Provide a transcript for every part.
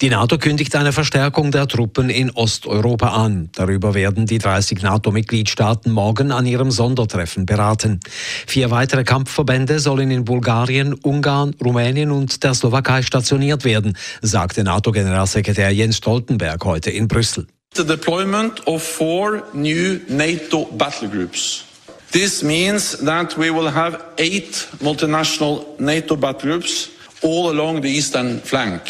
Die NATO kündigt eine Verstärkung der Truppen in Osteuropa an. Darüber werden die 30 NATO-Mitgliedstaaten morgen an ihrem Sondertreffen beraten. Vier weitere Kampfverbände sollen in Bulgarien, Ungarn, Rumänien und der Slowakei stationiert werden, sagte NATO-Generalsekretär Jens Stoltenberg heute in Brüssel. The deployment of four new NATO battle groups. This means that we will have eight multinational NATO battle groups all along the eastern flank.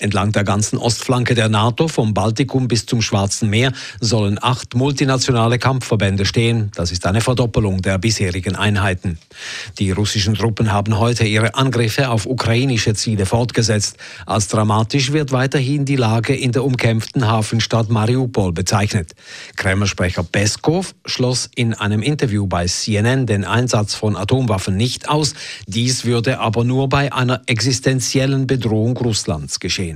Entlang der ganzen Ostflanke der NATO, vom Baltikum bis zum Schwarzen Meer, sollen acht multinationale Kampfverbände stehen. Das ist eine Verdoppelung der bisherigen Einheiten. Die russischen Truppen haben heute ihre Angriffe auf ukrainische Ziele fortgesetzt. Als dramatisch wird weiterhin die Lage in der umkämpften Hafenstadt Mariupol bezeichnet. Kreml-Sprecher Peskov schloss in einem Interview bei CNN den Einsatz von Atomwaffen nicht aus. Dies würde aber nur bei einer existenziellen Bedrohung Russlands geschehen.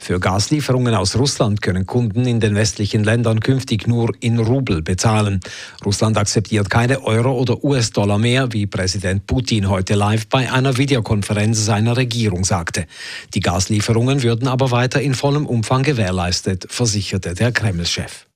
Für Gaslieferungen aus Russland können Kunden in den westlichen Ländern künftig nur in Rubel bezahlen. Russland akzeptiert keine Euro oder US-Dollar mehr, wie Präsident Putin heute live bei einer Videokonferenz seiner Regierung sagte. Die Gaslieferungen würden aber weiter in vollem Umfang gewährleistet, versicherte der Kreml-Chef.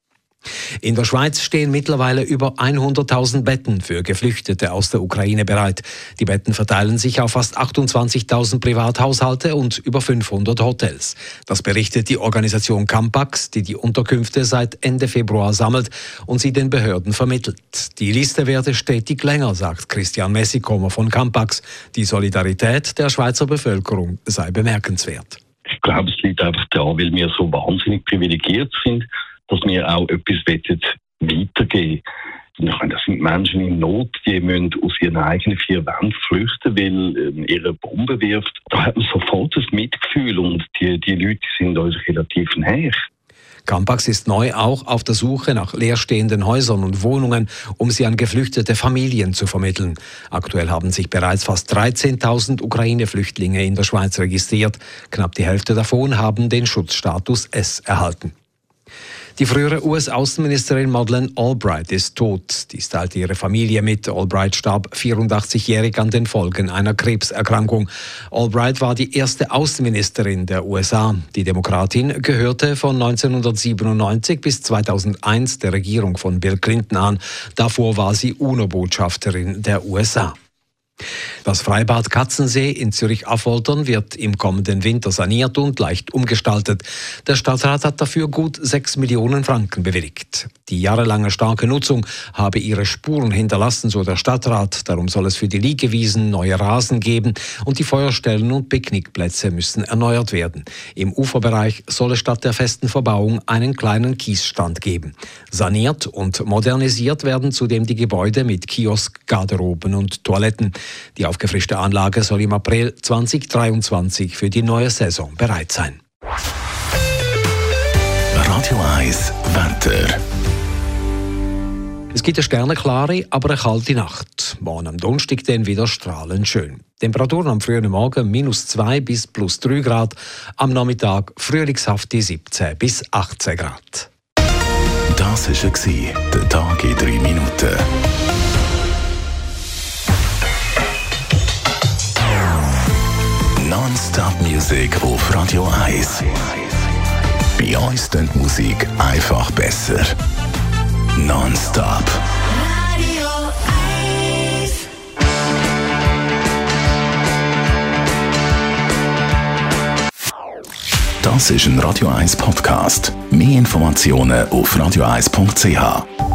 In der Schweiz stehen mittlerweile über 100.000 Betten für Geflüchtete aus der Ukraine bereit. Die Betten verteilen sich auf fast 28.000 Privathaushalte und über 500 Hotels. Das berichtet die Organisation Campax, die die Unterkünfte seit Ende Februar sammelt und sie den Behörden vermittelt. Die Liste werde stetig länger, sagt Christian Messikomer von Campax. Die Solidarität der Schweizer Bevölkerung sei bemerkenswert. Ich glaube, es liegt einfach daran, weil wir so wahnsinnig privilegiert sind dass wir auch etwas weitergeben wollen. Das sind Menschen in Not, die müssen aus ihren eigenen vier Wänden flüchten, weil ähm, ihre Bombe wirft. Da hat man sofort das Mitgefühl und die, die Leute sind uns relativ näher. Campax ist neu auch auf der Suche nach leerstehenden Häusern und Wohnungen, um sie an geflüchtete Familien zu vermitteln. Aktuell haben sich bereits fast 13.000 Ukraine-Flüchtlinge in der Schweiz registriert. Knapp die Hälfte davon haben den Schutzstatus S erhalten. Die frühere US-Außenministerin Madeleine Albright ist tot. Dies teilte ihre Familie mit. Albright starb 84-jährig an den Folgen einer Krebserkrankung. Albright war die erste Außenministerin der USA. Die Demokratin gehörte von 1997 bis 2001 der Regierung von Bill Clinton an. Davor war sie UNO-Botschafterin der USA. Das Freibad Katzensee in Zürich-Affoltern wird im kommenden Winter saniert und leicht umgestaltet. Der Stadtrat hat dafür gut 6 Millionen Franken bewilligt. Die jahrelange starke Nutzung habe ihre Spuren hinterlassen, so der Stadtrat. Darum soll es für die Liegewiesen neue Rasen geben und die Feuerstellen und Picknickplätze müssen erneuert werden. Im Uferbereich soll es statt der festen Verbauung einen kleinen Kiesstand geben. Saniert und modernisiert werden zudem die Gebäude mit Kiosk, Garderoben und Toiletten. Die aufgefrischte Anlage soll im April 2023 für die neue Saison bereit sein. Radio 1 Wetter. Es gibt eine sterneklare, aber eine kalte Nacht. Morgen am Donnerstag dann wieder strahlend schön. Temperaturen am frühen Morgen minus 2 bis plus 3 Grad, am Nachmittag frühlingshafte 17 bis 18 Grad. Das war der Tag in 3 Minuten. Non-Stop-Musik auf Radio 1. Bei uns klingt Musik einfach besser. Non-Stop. Radio 1. Das ist ein Radio 1 Podcast. Mehr Informationen auf radio1.ch.